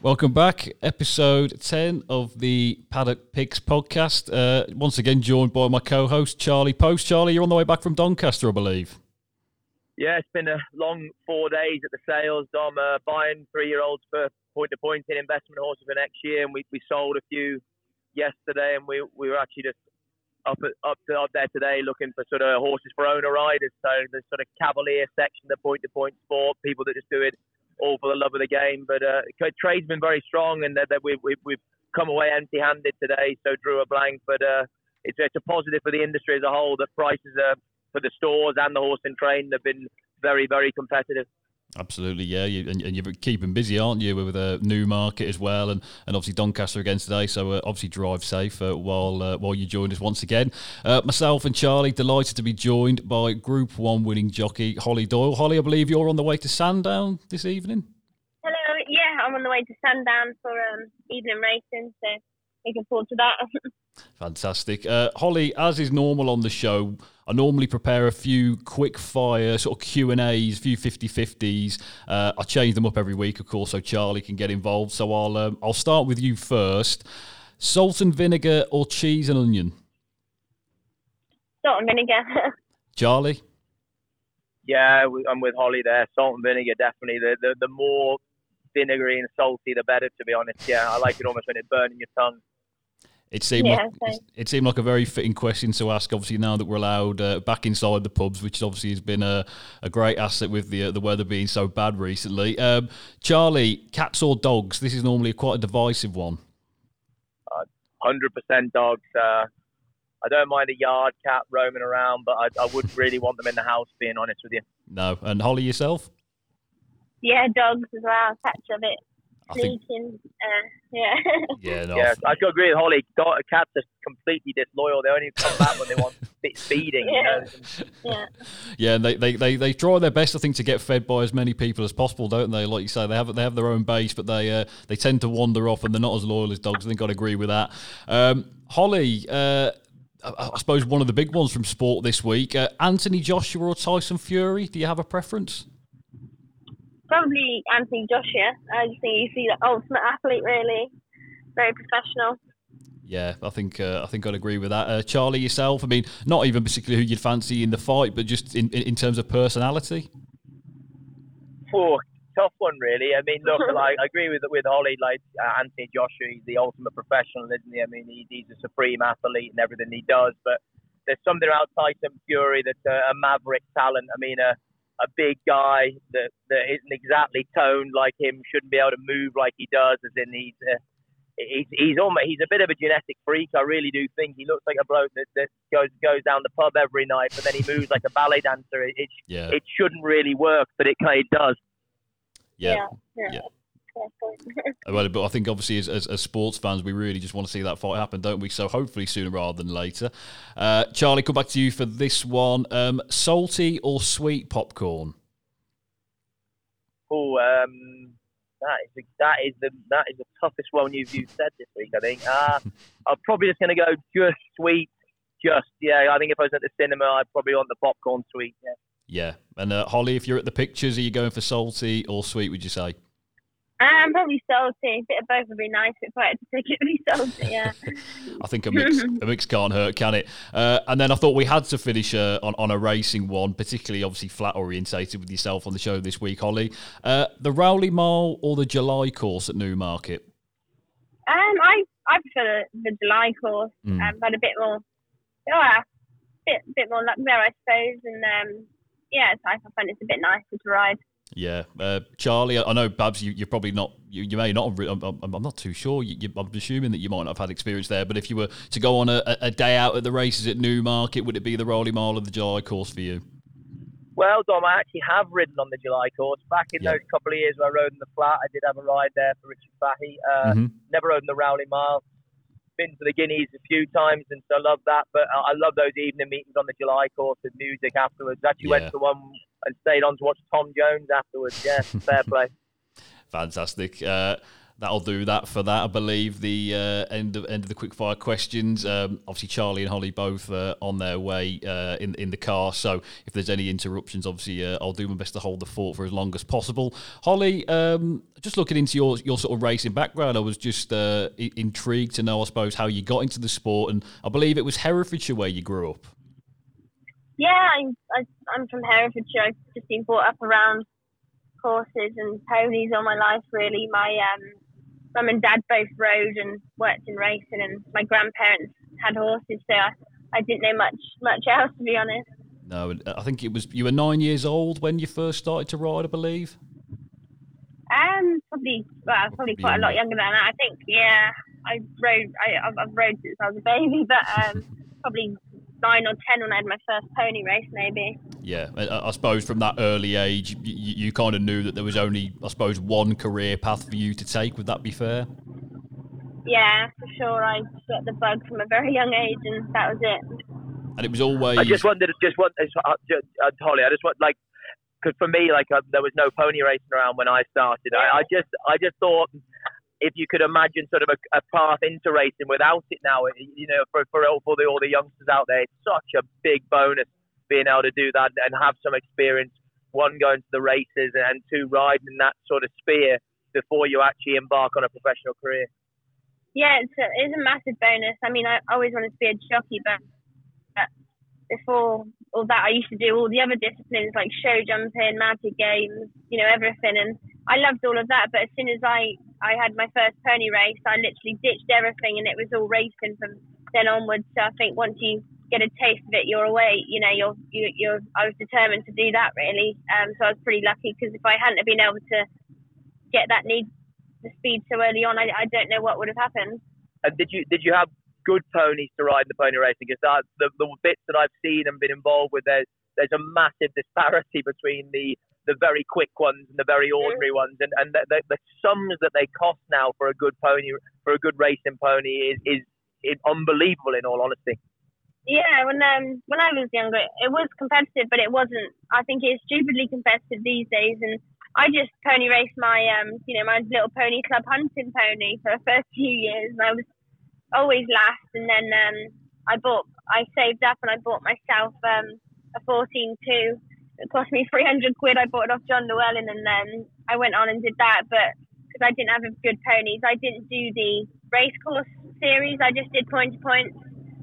Welcome back, episode 10 of the Paddock Picks podcast. Uh, once again, joined by my co host, Charlie Post. Charlie, you're on the way back from Doncaster, I believe. Yeah, it's been a long four days at the sales. I'm uh, buying three year olds for point to point in investment horses for next year, and we, we sold a few yesterday, and we, we were actually just up up to, up there today looking for sort of horses for owner riders. So the sort of cavalier section, the point to point sport, people that just do it all for the love of the game. But uh, trade's been very strong, and that we've, we've, we've come away empty-handed today, so drew a blank. But uh, it's, it's a positive for the industry as a whole that prices are, for the stores and the horse and train have been very, very competitive. Absolutely, yeah, you, and, and, you're keeping busy, aren't you, with a new market as well, and, and obviously Doncaster again today. So uh, obviously drive safe uh, while uh, while you join us once again. Uh, myself and Charlie delighted to be joined by Group One winning jockey Holly Doyle. Holly, I believe you're on the way to Sandown this evening. Hello, yeah, I'm on the way to Sandown for um, evening racing, so looking forward to that. Fantastic. Uh, Holly, as is normal on the show, I normally prepare a few quick fire sort of Q&As, a few 50-50s. Uh, I change them up every week, of course, so Charlie can get involved. So I'll, um, I'll start with you first. Salt and vinegar or cheese and onion? Salt and vinegar. Charlie? Yeah, I'm with Holly there. Salt and vinegar, definitely. The, the, the more vinegary and salty, the better, to be honest. Yeah, I like it almost when it's burning your tongue. It seemed yeah, like it seemed like a very fitting question to ask. Obviously, now that we're allowed uh, back inside the pubs, which obviously has been a, a great asset with the uh, the weather being so bad recently. Um, Charlie, cats or dogs? This is normally quite a divisive one. Uh, hundred uh, percent dogs. Uh, I don't mind a yard cat roaming around, but I, I wouldn't really want them in the house. Being honest with you. No, and Holly yourself. Yeah, dogs as well. Cats a bit sneaking. Uh, yeah. Yeah, no, yeah. I could agree with Holly. Cats are completely disloyal. They only come back when they want feeding. Yeah. You know? Yeah. Yeah, and they, they, they, they try their best, I think, to get fed by as many people as possible, don't they? Like you say, they have they have their own base, but they uh, they tend to wander off, and they're not as loyal as dogs. I think I'd agree with that. Um, Holly. Uh, I suppose one of the big ones from sport this week: uh, Anthony Joshua or Tyson Fury. Do you have a preference? Probably Anthony Joshua. I just think he's the ultimate athlete, really. Very professional. Yeah, I think uh, I think I'd agree with that. Uh, Charlie, yourself. I mean, not even particularly who you'd fancy in the fight, but just in, in, in terms of personality. Oh, tough one, really. I mean, look, like, I agree with with Holly. Like uh, Anthony Joshua, he's the ultimate professional, isn't he? I mean, he, he's a supreme athlete in everything he does. But there's something about Tyson Fury that's a, a maverick talent. I mean, a a big guy that, that isn't exactly toned like him shouldn't be able to move like he does. As in, he's uh, he's he's almost he's a bit of a genetic freak. I really do think he looks like a bloke that, that goes goes down the pub every night, but then he moves like a ballet dancer. It it, yeah. it shouldn't really work, but it kind of does. Yeah. yeah. yeah. Well, but I think obviously as, as, as, sports fans, we really just want to see that fight happen, don't we? So hopefully sooner rather than later. Uh, Charlie, come back to you for this one. Um, salty or sweet popcorn? Oh, um, that is that is the that is the toughest one you've, you've said this week. I think. Uh, I'm probably just going to go just sweet. Just yeah. I think if I was at the cinema, I'd probably want the popcorn sweet. Yeah. Yeah, and uh, Holly, if you're at the pictures, are you going for salty or sweet? Would you say? Um, probably salty. A bit of both would be nice if I had to pick it. Be salty, yeah. I think a mix a mix can't hurt, can it? Uh, and then I thought we had to finish uh, on on a racing one, particularly obviously flat orientated with yourself on the show this week, Holly. Uh, the Rowley Mile or the July course at Newmarket? Um, I I prefer the, the July course. Mm. Um, had a bit more, oh, bit bit more luck there, I suppose, and um, yeah, I find it's a bit nicer to ride. Yeah, uh, Charlie. I know, Babs. You, are probably not. You, you, may not. I'm, I'm, I'm not too sure. You, I'm assuming that you might not have had experience there. But if you were to go on a, a, day out at the races at Newmarket, would it be the Rowley Mile or the July course for you? Well, Dom, I actually have ridden on the July course. Back in those couple of years when I rode in the flat, I did have a ride there for Richard Fahey. Uh, mm-hmm. Never rode in the Rowley Mile been to the Guineas a few times, and so I love that. But I love those evening meetings on the July course with music afterwards. Actually yeah. went to one and stayed on to watch Tom Jones afterwards. Yeah, fair play. Fantastic. Uh, That'll do that for that. I believe the uh, end of end of the quickfire questions. Um, obviously, Charlie and Holly both uh, on their way uh, in in the car. So if there's any interruptions, obviously uh, I'll do my best to hold the fort for as long as possible. Holly, um, just looking into your your sort of racing background, I was just uh, intrigued to know, I suppose, how you got into the sport, and I believe it was Herefordshire where you grew up. Yeah, I'm I, am i am from Herefordshire. I've just been brought up around horses and ponies all my life. Really, my um, mum and dad both rode and worked in racing, and my grandparents had horses, so I, I didn't know much much else to be honest. No, I think it was you were nine years old when you first started to ride, I believe. Um, probably well, probably quite a lot younger than that. I think yeah, I rode I, I've, I've rode since I was a baby, but um, probably nine or ten when I had my first pony race, maybe. Yeah, I, I suppose from that early age, you, you, kind of knew that there was only, I suppose, one career path for you to take. Would that be fair? Yeah, for sure. I got the bug from a very young age, and that was it. And it was always. I just wanted, just want, uh, uh, Holly. I just want, like, because for me, like, uh, there was no pony racing around when I started. Yeah. I, I just, I just thought if you could imagine sort of a, a, path into racing without it now, you know, for, for, all, the, all the youngsters out there, it's such a big bonus being able to do that and have some experience. One, going to the races, and two, riding in that sort of sphere before you actually embark on a professional career. Yeah, it's a, it's a massive bonus. I mean, I always wanted to be a jockey, but before all that, I used to do all the other disciplines like show jumping, mounted games, you know, everything. And I loved all of that. But as soon as I, I had my first pony race, I literally ditched everything and it was all racing from then onwards. So I think once you get a taste of it, you're away. You know, you're, you, you're, I was determined to do that really. Um, so I was pretty lucky because if I hadn't been able to get that need, the speed so early on, I, I don't know what would have happened. And did you, did you have good ponies to ride in the pony racing because that, the, the bits that I've seen and been involved with, there's, there's a massive disparity between the, the very quick ones and the very ordinary ones, and, and the, the, the sums that they cost now for a good pony, for a good racing pony, is, is, is unbelievable. In all honesty. Yeah, when um when I was younger, it was competitive, but it wasn't. I think it's stupidly competitive these days, and I just pony raced my um you know my little pony club hunting pony for the first few years, and I was always last. And then um, I bought, I saved up and I bought myself um, a 14 2. It cost me 300 quid. I bought it off John Llewellyn and then I went on and did that. But because I didn't have good ponies, I didn't do the race course series. I just did point to point.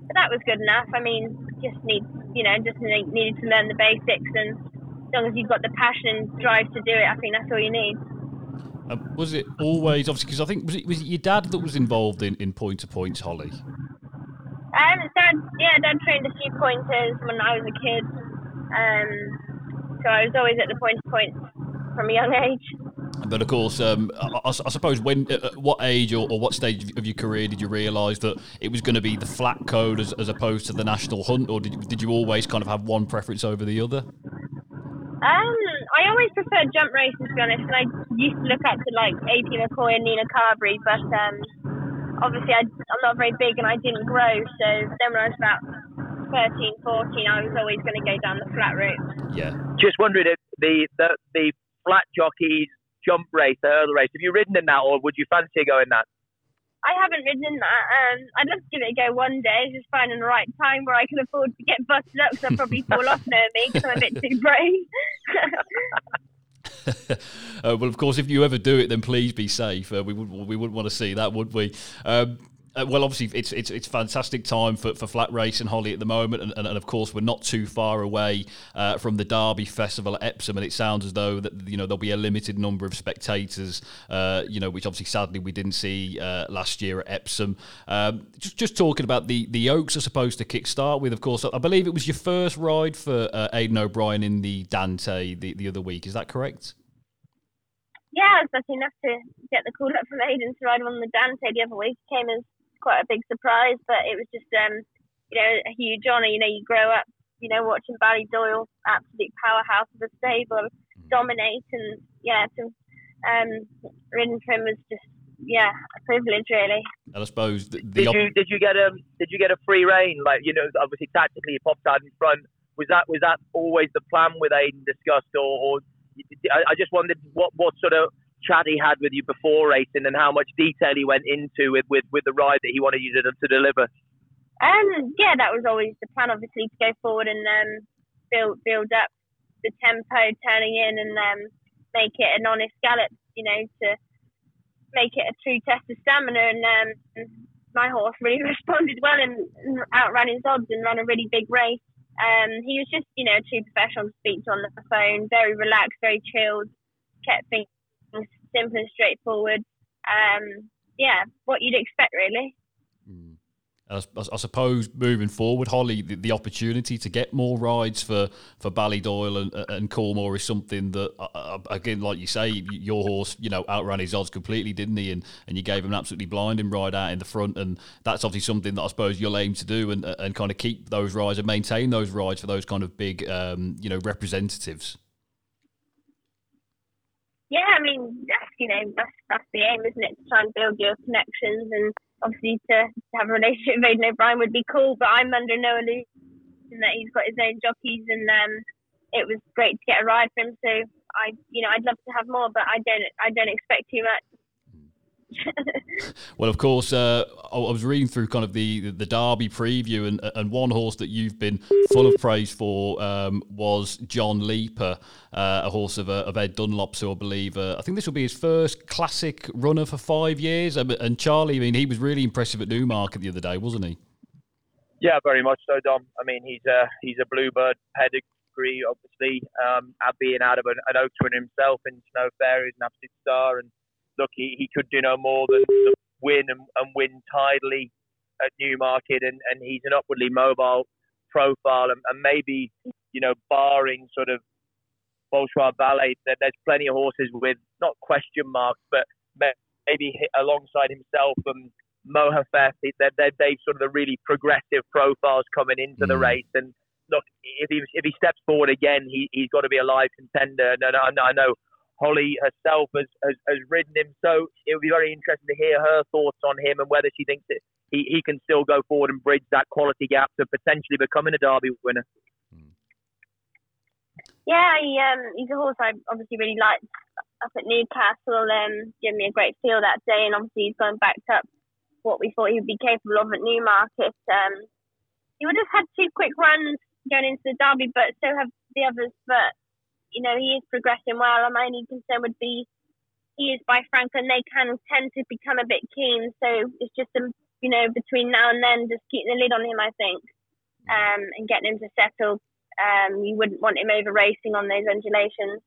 But that was good enough. I mean, just need, you know, just needed to learn the basics. And as long as you've got the passion and drive to do it, I think that's all you need. Uh, was it always obviously because I think was it was it your dad that was involved in, in point to points, Holly? Um, dad, yeah, dad trained a few pointers when I was a kid. Um, so I was always at the point to points from a young age. But of course, um, I, I, suppose when, uh, at what age or, or, what stage of your career did you realise that it was going to be the flat code as, as opposed to the national hunt, or did, did you always kind of have one preference over the other? Um, I always preferred jump races to be honest, and I used to look up to like AP McCoy and Nina Carberry, but um, obviously I, am not very big and I didn't grow, so then when I was about 13, 14, I was always going to go down the flat route. Yeah. Just wondering if the, the, the flat jockeys jump race, the hurdle race, have you ridden in that or would you fancy going that? I haven't ridden in that. Um, I'd love to give it a go one day, just finding the right time where I can afford to get busted up because I'll probably fall off near me because I'm a bit too brave. uh, well, of course, if you ever do it, then please be safe. Uh, we would we wouldn't want to see that, would we? Um, uh, well, obviously, it's it's it's fantastic time for, for flat race and Holly at the moment, and, and, and of course, we're not too far away uh, from the Derby Festival at Epsom, and it sounds as though that you know there'll be a limited number of spectators, uh, you know, which obviously sadly we didn't see uh, last year at Epsom. Um, just just talking about the the Oaks are supposed to kick start with, of course, I believe it was your first ride for uh, Aidan O'Brien in the Dante the, the other week. Is that correct? Yeah, I was lucky enough to get the call up from Aidan to ride on the Dante the other week. Came as quite a big surprise, but it was just um, you know a huge honour. You know, you grow up, you know, watching Barry Ballydoyle, absolute powerhouse of the stable, mm. dominate, and yeah, to um, ridden for him was just yeah a privilege really. And I suppose the, the did you did you get a did you get a free rein? Like you know, obviously tactically you popped out in front. Was that was that always the plan with Aidan discussed, or, or I, I just wondered what what sort of chat he had with you before racing and how much detail he went into with, with, with the ride that he wanted you to, to deliver? Um, yeah, that was always the plan, obviously, to go forward and um, build build up the tempo, turning in, and um, make it an honest gallop. You know, to make it a true test of stamina. And um, my horse really responded well and outran his odds and ran a really big race. Um, he was just, you know, a true professional to speak to on the phone, very relaxed, very chilled, kept things simple and straightforward. Um, yeah, what you'd expect, really. I, I, suppose moving forward, Holly, the, the, opportunity to get more rides for, for Ballydoyle and, and Coolmore is something that, uh, uh, again, like you say, your horse, you know, outran his odds completely, didn't he? And and you gave him an absolutely blinding ride out in the front, and that's obviously something that I suppose you'll aim to do and and kind of keep those rides and maintain those rides for those kind of big, um, you know, representatives. Yeah, I mean, that's you know, that's that's the aim, isn't it? To try and build your connections and obviously to, to have a relationship with Aidan O'Brien would be cool, but I'm under no illusion that he's got his own jockeys, and um, it was great to get a ride for him. So I, you know, I'd love to have more, but I don't, I don't expect too much. Well, of course, uh, I was reading through kind of the, the Derby preview, and and one horse that you've been full of praise for um, was John Leeper, uh, a horse of, uh, of Ed Dunlop's, who I believe uh, I think this will be his first classic runner for five years. Um, and Charlie, I mean, he was really impressive at Newmarket the other day, wasn't he? Yeah, very much so, Dom. I mean, he's a he's a bluebird pedigree, obviously, um, being out of an, an winner himself in Snow Fairy's, an absolute star, and look, he, he could do no more than win and, and win tidily at Newmarket, and, and he's an upwardly mobile profile, and, and maybe, you know, barring sort of Bolshoi Ballet, there's plenty of horses with not question marks, but maybe alongside himself and Mohaafeth, they sort of the really progressive profiles coming into mm. the race. And look, if he if he steps forward again, he he's got to be a live contender. And I, I know Holly herself has, has, has ridden him. So it would be very interesting to hear her thoughts on him and whether she thinks that he, he can still go forward and bridge that quality gap to potentially becoming a Derby winner. Yeah, he, um, he's a horse I obviously really liked up at Newcastle. Um, gave me a great feel that day, and obviously he's gone back up what we thought he would be capable of at Newmarket. Um, he would have had two quick runs going into the Derby, but so have the others. But you know, he is progressing well. And my only concern would be he is by Frankel. They can tend to become a bit keen. So it's just, a, you know, between now and then, just keeping the lid on him, I think, um, and getting him to settle. Um, you wouldn't want him over racing on those undulations.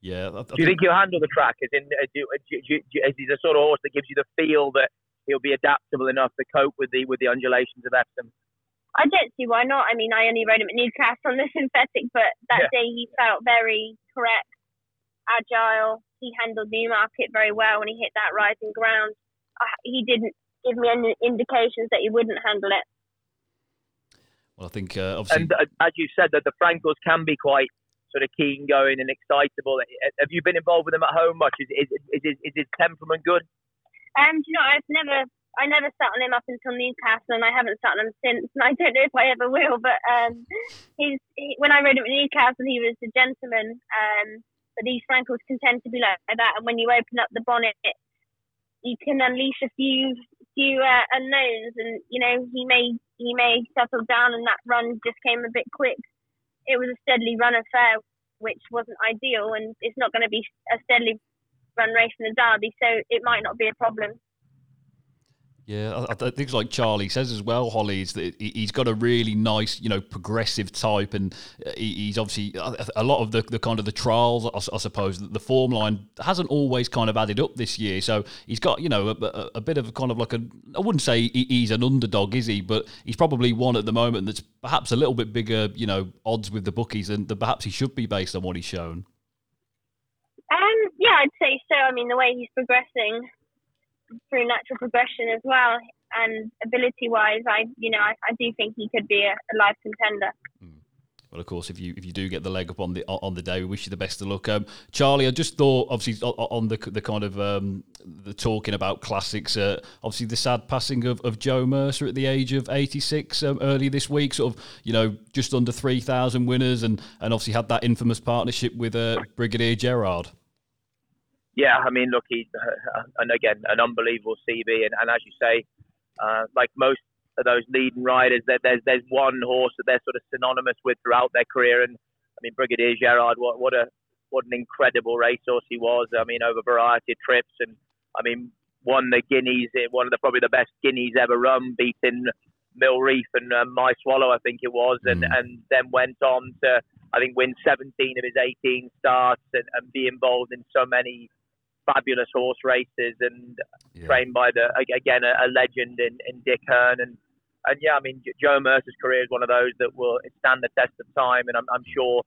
Yeah. I, I do you think he'll handle the track? As in, uh, do, do, do, is he the sort of horse that gives you the feel that he'll be adaptable enough to cope with the with the undulations of Epsom? I don't see why not. I mean, I only rode him at Newcastle on the synthetic, but that yeah. day he felt very correct, agile. He handled Newmarket very well when he hit that rising ground. he didn't give me any indications that he wouldn't handle it. Well, I think uh, obviously, and uh, as you said, that the Frankels can be quite sort of keen going and excitable. Have you been involved with them at home much? Is is is, is, is his temperament good? Um, you know, I've never I never sat on him up until Newcastle, and I haven't sat on him since. And I don't know if I ever will. But um, he's he, when I rode him at Newcastle, he was a gentleman. Um, but these Frankels can tend to be like that, and when you open up the bonnet, you can unleash a few few uh, unknowns. And you know, he may he may settle down, and that run just came a bit quick. It was a steadily run affair, which wasn't ideal, and it's not going to be a steadily run race in the Derby, so it might not be a problem. Yeah, I, I like Charlie says as well, Holly, is that he's got a really nice, you know, progressive type, and uh, he's obviously a lot of the, the kind of the trials, I, I suppose, the form line hasn't always kind of added up this year. So he's got, you know, a, a bit of a kind of like a, I wouldn't say he's an underdog, is he? But he's probably one at the moment that's perhaps a little bit bigger, you know, odds with the bookies than, than perhaps he should be based on what he's shown. Um, yeah, I'd say so. I mean, the way he's progressing through natural progression as well. And ability wise, I you know I, I do think he could be a, a live contender. Mm. Well, of course, if you if you do get the leg up on the on the day, we wish you the best of luck. Um, Charlie, I just thought, obviously, on the the kind of um, the talking about classics. Uh, obviously, the sad passing of, of Joe Mercer at the age of eighty six um, early this week. Sort of, you know, just under three thousand winners, and and obviously had that infamous partnership with uh, Brigadier Gerard. Yeah, I mean, look, he's uh, and again an unbelievable CV, and, and as you say, uh, like most of those leading riders, there, there's there's one horse that they're sort of synonymous with throughout their career, and I mean Brigadier Gerard, what what a what an incredible racehorse he was. I mean, over a variety of trips, and I mean won the Guineas, one of the probably the best Guineas ever run, beating Mill Reef and uh, My Swallow, I think it was, and mm. and then went on to I think win 17 of his 18 starts and, and be involved in so many fabulous horse races and yeah. trained by the again a, a legend in, in Dick Hern and and yeah, I mean Joe Mercer's career is one of those that will stand the test of time, and I'm, I'm sure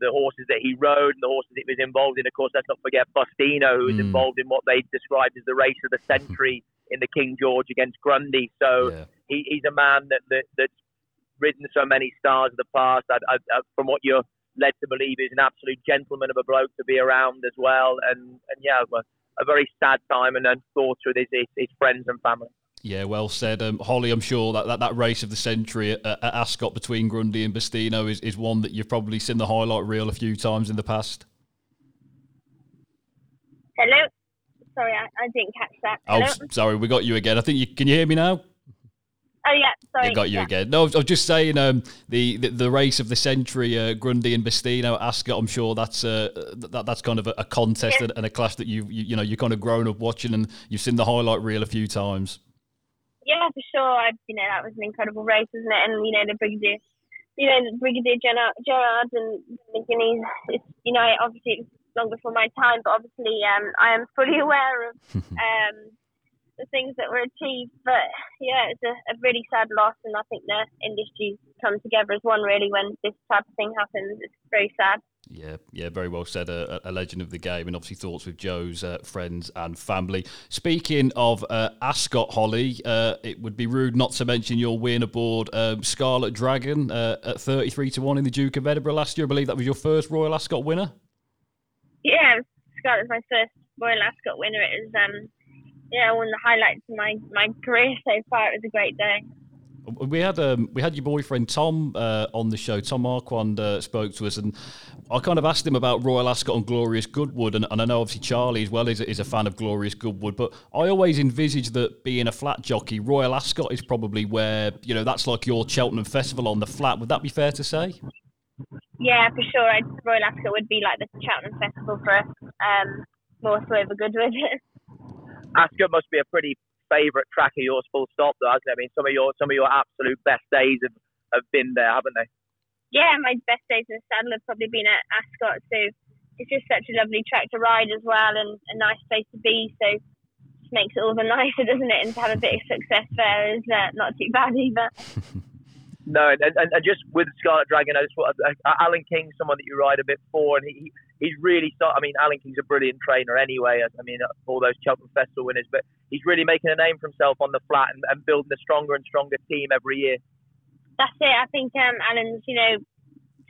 the horses that he rode and the horses he was involved in. Of course, let's not forget Bustino, who was mm. involved in what they described as the race of the century in the King George against Grundy. So yeah. he, he's a man that, that that's ridden so many stars of the past. I, I, I, from what you're led to believe, he's an absolute gentleman of a bloke to be around as well. And and yeah, a, a very sad time and thoughts with his, his, his friends and family. Yeah, well said. Um, Holly, I'm sure that, that, that race of the century at, at Ascot between Grundy and Bustino is, is one that you've probably seen the highlight reel a few times in the past. Hello? Sorry, I, I didn't catch that. Oh, Hello? Oh, sorry, we got you again. I think you can you hear me now? Oh yeah, sorry. I got you yeah. again. No, I was just saying um, the, the, the race of the century, uh, Grundy and Bustino, Ascot. I'm sure that's uh, that, that's kind of a, a contest yeah. and a clash that you, you you know you kind of grown up watching and you've seen the highlight reel a few times. Yeah, for sure. I, you know that was an incredible race, isn't it? And you know the Brigadier, you know the Brigadier Gerard, Gerard and the Guineas. It's, you know obviously it was long before my time, but obviously um, I am fully aware of. Um, the things that were achieved. But yeah, it's a, a, really sad loss, and I think the industries come together as one really when this type of thing happens. It's very sad. Yeah, yeah, very well said. A, a legend of the game, and obviously thoughts with Joe's uh, friends and family. Speaking of uh, Ascot, Holly, uh, it would be rude not to mention your win aboard um, Scarlet Dragon uh, at thirty-three to one in the Duke of Edinburgh last year. I believe that was your first Royal Ascot winner. Yeah, Scarlet was my first Royal Ascot winner. It was um, yeah, one of the highlights of my, my career so far. It was a great day. We had um, we had your boyfriend Tom uh, on the show. Tom Marquand uh, spoke to us, and I kind of asked him about Royal Ascot and Glorious Goodwood, and, and I know obviously Charlie as well is, is a fan of Glorious Goodwood, but I always envisage that being a flat jockey, Royal Ascot is probably where you know that's like your Cheltenham Festival on the flat. Would that be fair to say? Yeah, for sure. I'd, Royal Ascot would be like the Cheltenham Festival for us, um, more so over Goodwood. Ascot must be a pretty favourite track of yours, full stop, though, hasn't it? I mean, some of your some of your absolute best days have, have been there, haven't they? Yeah, my best days in the saddle have probably been at Ascot. So it's just such a lovely track to ride as well, and a nice place to be. So it makes it all the nicer, doesn't it? And to have a bit of success there is uh, not too bad either. No, and, and, and, just with Scarlet Dragon, I just want uh, Alan King, someone that you ride a bit for, and he he's really start. I mean, Alan King's a brilliant trainer anyway. I mean, uh, all those Cheltenham Festival winners, but he's really making a name for himself on the flat and, and building a stronger and stronger team every year. That's it. I think um, Alan's, you know,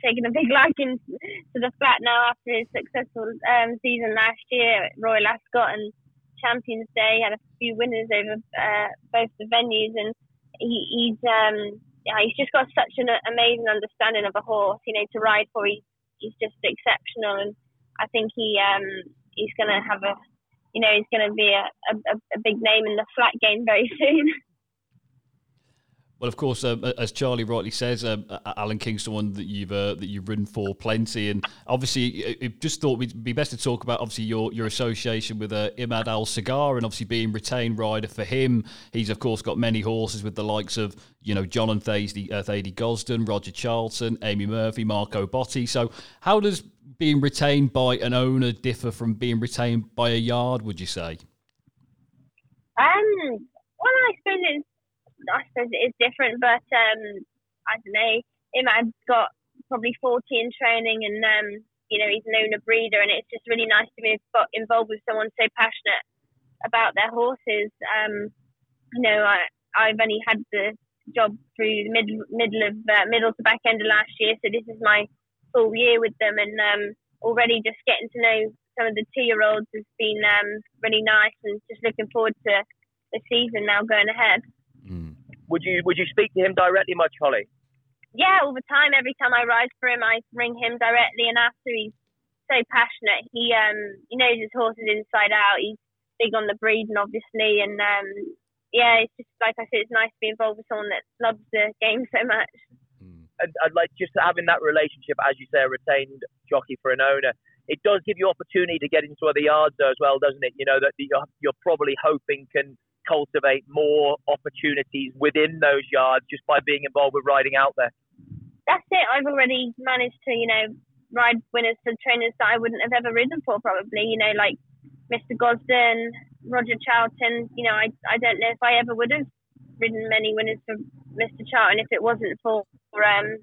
taking a big liking to the flat now after his successful um, season last year at Royal Ascot and Champions Day. He had a few winners over uh, both the venues, and he, he's um, yeah, he's just got such an amazing understanding of a horse. You know, to ride for, he's he's just exceptional, and I think he um he's going to have a, you know, he's going to be a, a, a big name in the flat game very soon. Well, of course, um, as Charlie rightly says, um, Alan King's someone that you've uh, that you've ridden for plenty, and obviously, just thought we'd be best to talk about obviously your your association with uh, Imad Al Sagar, and obviously being retained rider for him. He's of course got many horses with the likes of you know John and Thady, uh, Thady Gosden, Roger Charlton, Amy Murphy, Marco Botti. So, how does being retained by an owner differ from being retained by a yard? Would you say? Um. Well, I suppose it's I suppose it is different, but um, I don't know. Imad's got probably 40 in training, and um, you know he's known a breeder, and it's just really nice to be involved with someone so passionate about their horses. Um, you know, I I've only had the job through the middle middle of uh, middle to back end of last year, so this is my full year with them, and um, already just getting to know some of the two year olds has been um, really nice, and just looking forward to the season now going ahead. Would you would you speak to him directly much, Holly? Yeah, all the time. Every time I ride for him, I ring him directly and after he's so passionate. He um he knows his horses inside out. He's big on the breeding, obviously, and um yeah, it's just like I said, it's nice to be involved with someone that loves the game so much. And I'd like just having that relationship, as you say, a retained jockey for an owner. It does give you opportunity to get into other yards though, as well, doesn't it? You know that you're, you're probably hoping can cultivate more opportunities within those yards just by being involved with riding out there. That's it. I've already managed to, you know, ride winners for trainers that I wouldn't have ever ridden for, probably. You know, like Mr. Gosden, Roger Charlton. You know, I I don't know if I ever would have ridden many winners for Mr. Charlton if it wasn't for um,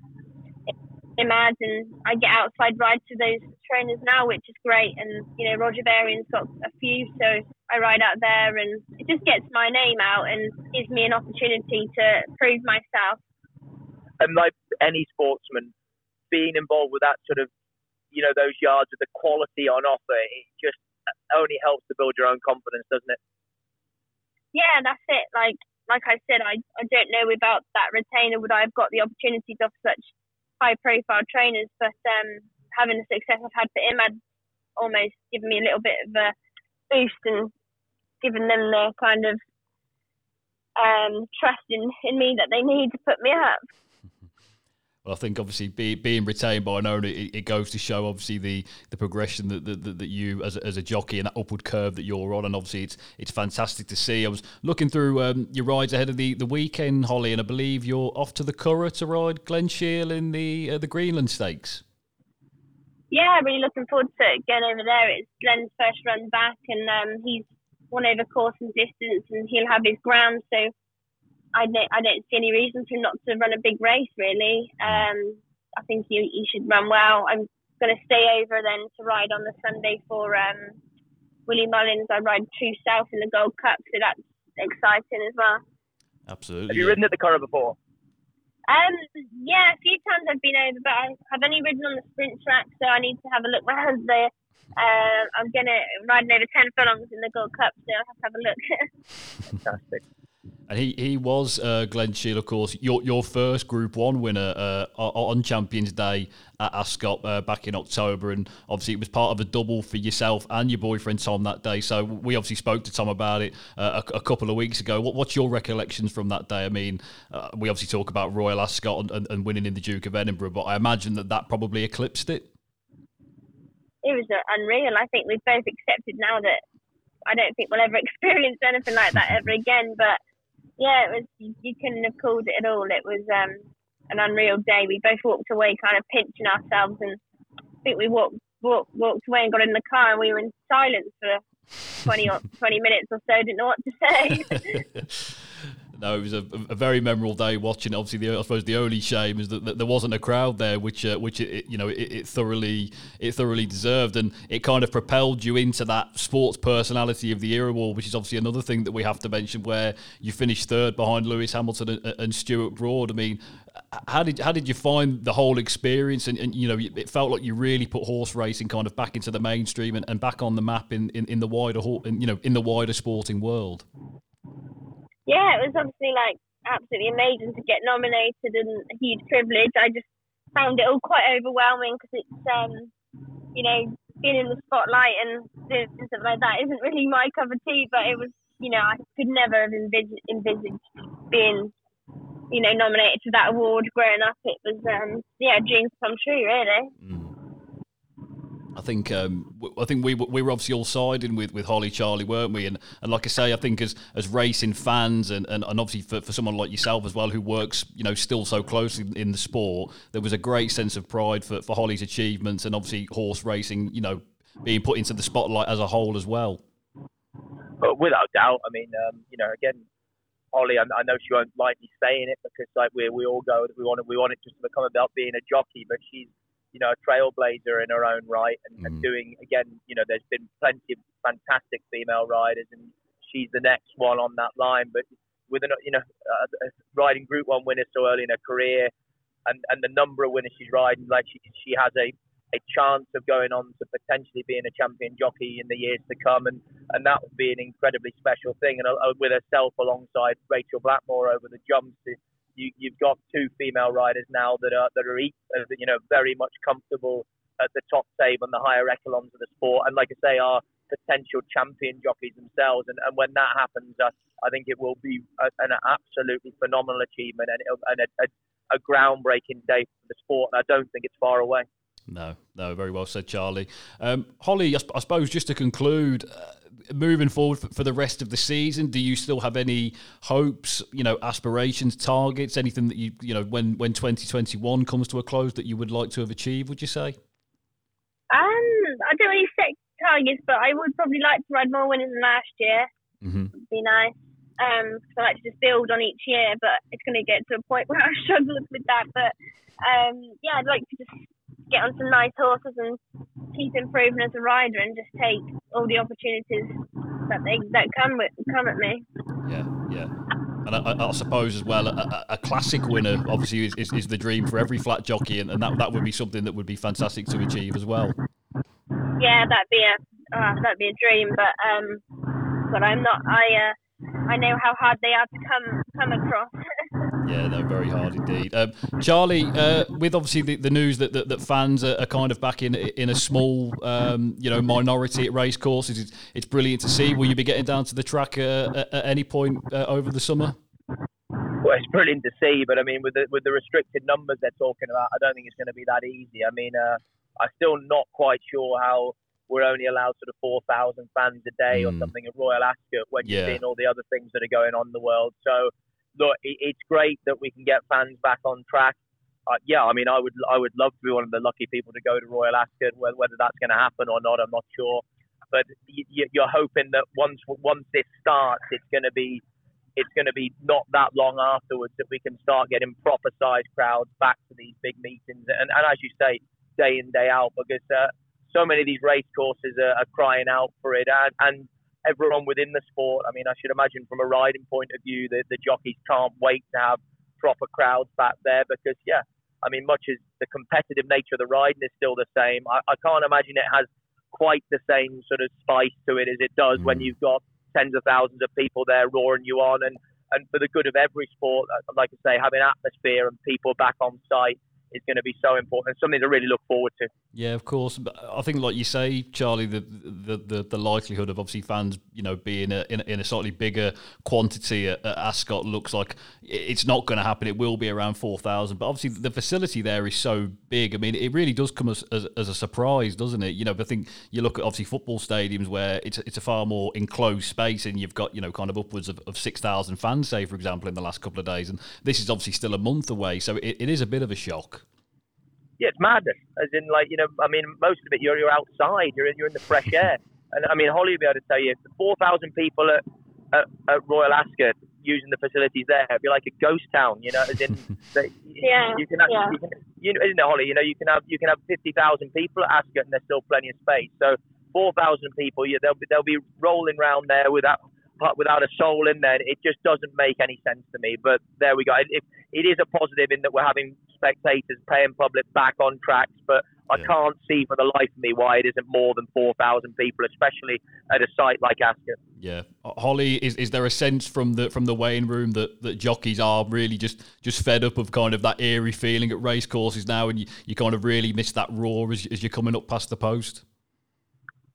Imad. And I get outside rides to those trainers now, which is great. And you know, Roger Varian's got a few, so I ride out there, and it just gets my name out and gives me an opportunity to prove myself. And like any sportsman, being involved with that sort of, you know, those yards with the quality on offer, it just only helps to build your own confidence, doesn't it? Yeah, that's it. Like like I said, I, I don't know without that retainer would I have got the opportunities of such high profile trainers, but um, having the success I've had for Imad almost given me a little bit of a boost and given them the kind of um, trust in, in me that they need to put me up. Well, I think obviously be, being retained by an owner, it, it, goes to show obviously the, the progression that, that, that you as a, as a jockey and that upward curve that you're on, and obviously it's it's fantastic to see. I was looking through um, your rides ahead of the, the weekend, Holly, and I believe you're off to the Curragh to ride Glen Shiel in the uh, the Greenland Stakes. Yeah, really looking forward to going over there. It's Glen's first run back, and um, he's won over course and distance, and he'll have his ground, so I don't, I don't see any reason for him not to run a big race, really. Um, I think he, he should run well. I'm going to stay over then to ride on the Sunday for um, Willie Mullins. I ride True South in the Gold Cup, so that's exciting as well. Absolutely. Have you ridden at the Curragh before? Um, yeah, a few times I've been over, but I've only ridden on the sprint track, so I need to have a look round there. Uh, I'm gonna riding over ten furlongs in the Gold Cup, so I'll have to have a look. Fantastic. And he, he was uh, Glen Shiel, of course, your your first Group One winner uh, on Champions Day at Ascot uh, back in October, and obviously it was part of a double for yourself and your boyfriend Tom that day. So we obviously spoke to Tom about it uh, a, a, couple of weeks ago. What, what's your recollections from that day? I mean, uh, we obviously talk about Royal Ascot and, and, and, winning in the Duke of Edinburgh, but I imagine that that probably eclipsed it. It was uh, unreal. I think we've both accepted now that I don't think we'll ever experience anything like that ever again, but yeah, it was. You couldn't have called it at all. It was um, an unreal day. We both walked away, kind of pinching ourselves, and I think we walked walked, walked away and got in the car, and we were in silence for 20, or, 20 minutes or so. Didn't know what to say. no, it was a, a, very memorable day watching. Obviously, the, I suppose the only shame is that, that there wasn't a crowd there, which uh, which it, you know it, it, thoroughly it thoroughly deserved, and it kind of propelled you into that sports personality of the year award, which is obviously another thing that we have to mention, where you finished third behind Lewis Hamilton and, and Stuart Broad. I mean, how did how did you find the whole experience? And, and, you know, it felt like you really put horse racing kind of back into the mainstream and, and back on the map in, in, in the wider you know in the wider sporting world yeah, it was obviously like absolutely amazing to get nominated and a huge privilege. I just found it all quite overwhelming because it's, um, you know, being in the spotlight and stuff like that isn't really my cup of tea. But it was, you know, I could never have envisaged, envisaged being, you know, nominated for that award growing up. It was, um, yeah, dreams come true, really. Mm. I think um, I think we we were obviously all siding with, with Holly Charlie, weren't we? And and like I say, I think as as racing fans and, and, and obviously for, for someone like yourself as well, who works you know still so closely in the sport, there was a great sense of pride for, for Holly's achievements and obviously horse racing, you know, being put into the spotlight as a whole as well. But without doubt, I mean, um, you know, again, Holly, I, I, know she won't like me saying it because like we we all go, we want it, we want it just to become about being a jockey, but she's you know, a trailblazer in her own right and, mm. and doing, again, you know, there's been plenty of fantastic female riders and she's the next one on that line. But with, an, you know, uh, riding Group 1 winner so early in her career and, and the number of winners she's riding, like she, she has a, a chance of going on to potentially being a champion jockey in the years to come. And, and that would be an incredibly special thing. And uh, with herself alongside Rachel Blackmore over the jumps, you, you've got two female riders now that are that are uh, you know very much comfortable at the top table and the higher echelons of the sport, and like I say, are potential champion jockeys themselves. And, and when that happens, uh, I think it will be a, an absolutely phenomenal achievement and, and a, a, a groundbreaking day for the sport. And I don't think it's far away. No, no, very well said, Charlie. Um, Holly, I, I, suppose just to conclude, uh, moving forward for, for, the rest of the season, do you still have any hopes, you know, aspirations, targets, anything that you, you know, when when 2021 comes to a close that you would like to have achieved? Would you say? Um, I don't really set targets, but I would probably like to ride more winners than last year. Mm-hmm. be nice. Um, cause I like to just build on each year, but it's going to get to a point where I struggle with that. But um, yeah, I'd like to just get on some nice horses and keep improving as a rider and just take all the opportunities that they that come with, come at me. Yeah, yeah. And I, I, suppose as well, a, a classic winner obviously is, is, is, the dream for every flat jockey, and, and, that that would be something that would be fantastic to achieve as well. Yeah, that'd be a uh, that'd be a dream, but um, but I'm not. I uh, I know how hard they are to come come across. yeah, they're very hard indeed. Um, Charlie, uh, with obviously the, the news that, that, that fans are, kind of back in in a small, um, you know, minority at race courses, it's, it's, brilliant to see. Will you be getting down to the track uh, at, at, any point uh, over the summer? Well, it's brilliant to see, but I mean, with the with the restricted numbers they're talking about, I don't think it's going to be that easy. I mean, uh, I'm still not quite sure how we're only allowed sort of 4,000 fans a day mm. or hmm. something at Royal Ascot when you're seeing all the other things that are going on in the world. So, look, it's great that we can get fans back on track. Uh, yeah, I mean, I would I would love to be one of the lucky people to go to Royal Ascot. Whether, that's going to happen or not, I'm not sure. But you're hoping that once once this starts, it's going to be it's going to be not that long afterwards that we can start getting proper sized crowds back to these big meetings. And, and as you say, day in day out, because uh, so many of these race courses are, are crying out for it, and, and everyone within the sport. I mean, I should imagine from a riding point of view, that the jockeys can't wait to have proper crowds back there because, yeah, I mean, much as the competitive nature of the riding is still the same, I, I can't imagine it has quite the same sort of spice to it as it does mm. when you've got tens of thousands of people there roaring you on. And, and for the good of every sport, like I say, having atmosphere and people back on site is going to be so important. Something to really look forward to. Yeah, of course. But I think, like you say, Charlie, the the, the, the likelihood of obviously fans, you know, being a, in, a, in a slightly bigger quantity at, at Ascot looks like it's not going to happen. It will be around four thousand. But obviously, the facility there is so big. I mean, it really does come as, as, as, a surprise, doesn't it? You know, I think you look at obviously football stadiums where it's it's a far more enclosed space, and you've got you know kind of upwards of, of six thousand fans, say for example, in the last couple of days, and this is obviously still a month away, so it, it is a bit of a shock yeah, it's madness. As in, like you know, I mean, most of it you're you're outside, you're in you're in the fresh air, and I mean, Holly will be able to tell you, four thousand people at, at, at Royal Ascot using the facilities there, it'd be like a ghost town, you know, as in, yeah, you can have, yeah. you can, you know, isn't it, Holly? You know, you can have you can have fifty thousand people at Ascot, and there's still plenty of space. So four thousand people, yeah, they'll be they'll be rolling around there without without a soul in there. It just doesn't make any sense to me. But there we go. It, it is a positive in that we're having spectators, paying public back on tracks, but I yeah. can't see for the life of me why it isn't more than 4,000 people, especially at a site like Ascot. Yeah, Holly, is, is there a sense from the from the weighing room that, that jockeys are really just, just fed up of kind of that eerie feeling at race courses now, and you, you kind of really miss that roar as, as you're coming up past the post?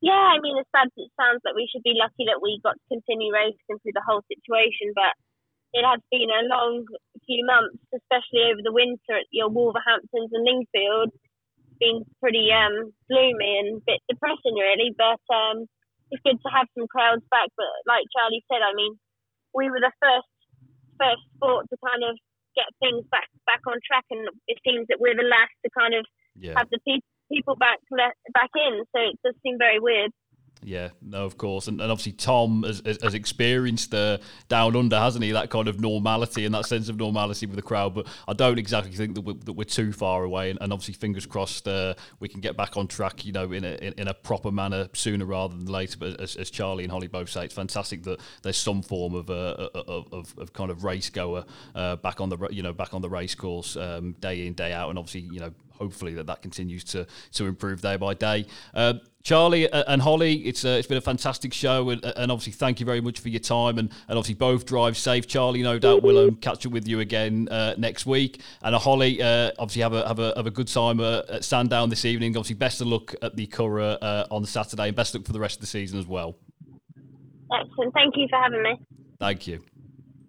Yeah, I mean, as sad as it sounds like we should be lucky that we got to continue racing through the whole situation, but it has been a long few months, especially over the winter at your Wolverhamptons and Lingfield. It's been pretty um, gloomy and a bit depressing, really. But um, it's good to have some crowds back. But like Charlie said, I mean, we were the first first sport to kind of get things back back on track, and it seems that we're the last to kind of yeah. have the pe- people back back in. So it does seem very weird. Yeah, no, of course, and, and obviously Tom has, has experienced the down under, hasn't he? That kind of normality and that sense of normality with the crowd. But I don't exactly think that we're, that we're too far away, and, and obviously, fingers crossed, uh, we can get back on track, you know, in a in, in, a proper manner sooner rather than later. But as, as Charlie and Holly both say, it's fantastic that there's some form of uh, of, of, of, kind of race goer uh, back on the you know back on the race course um, day in day out, and obviously, you know, hopefully that that continues to to improve day by day. Uh, Charlie and Holly, it's uh, it's been a fantastic show, and, and, obviously thank you very much for your time, and, and obviously both drive safe. Charlie, no doubt, will um, catch up with you again uh, next week, and uh, Holly, uh, obviously have a have a have a good time uh, at Sandown this evening. Obviously, best of luck at the Curragh uh, on Saturday, and best of luck for the rest of the season as well. Excellent. Thank you for having me. Thank you.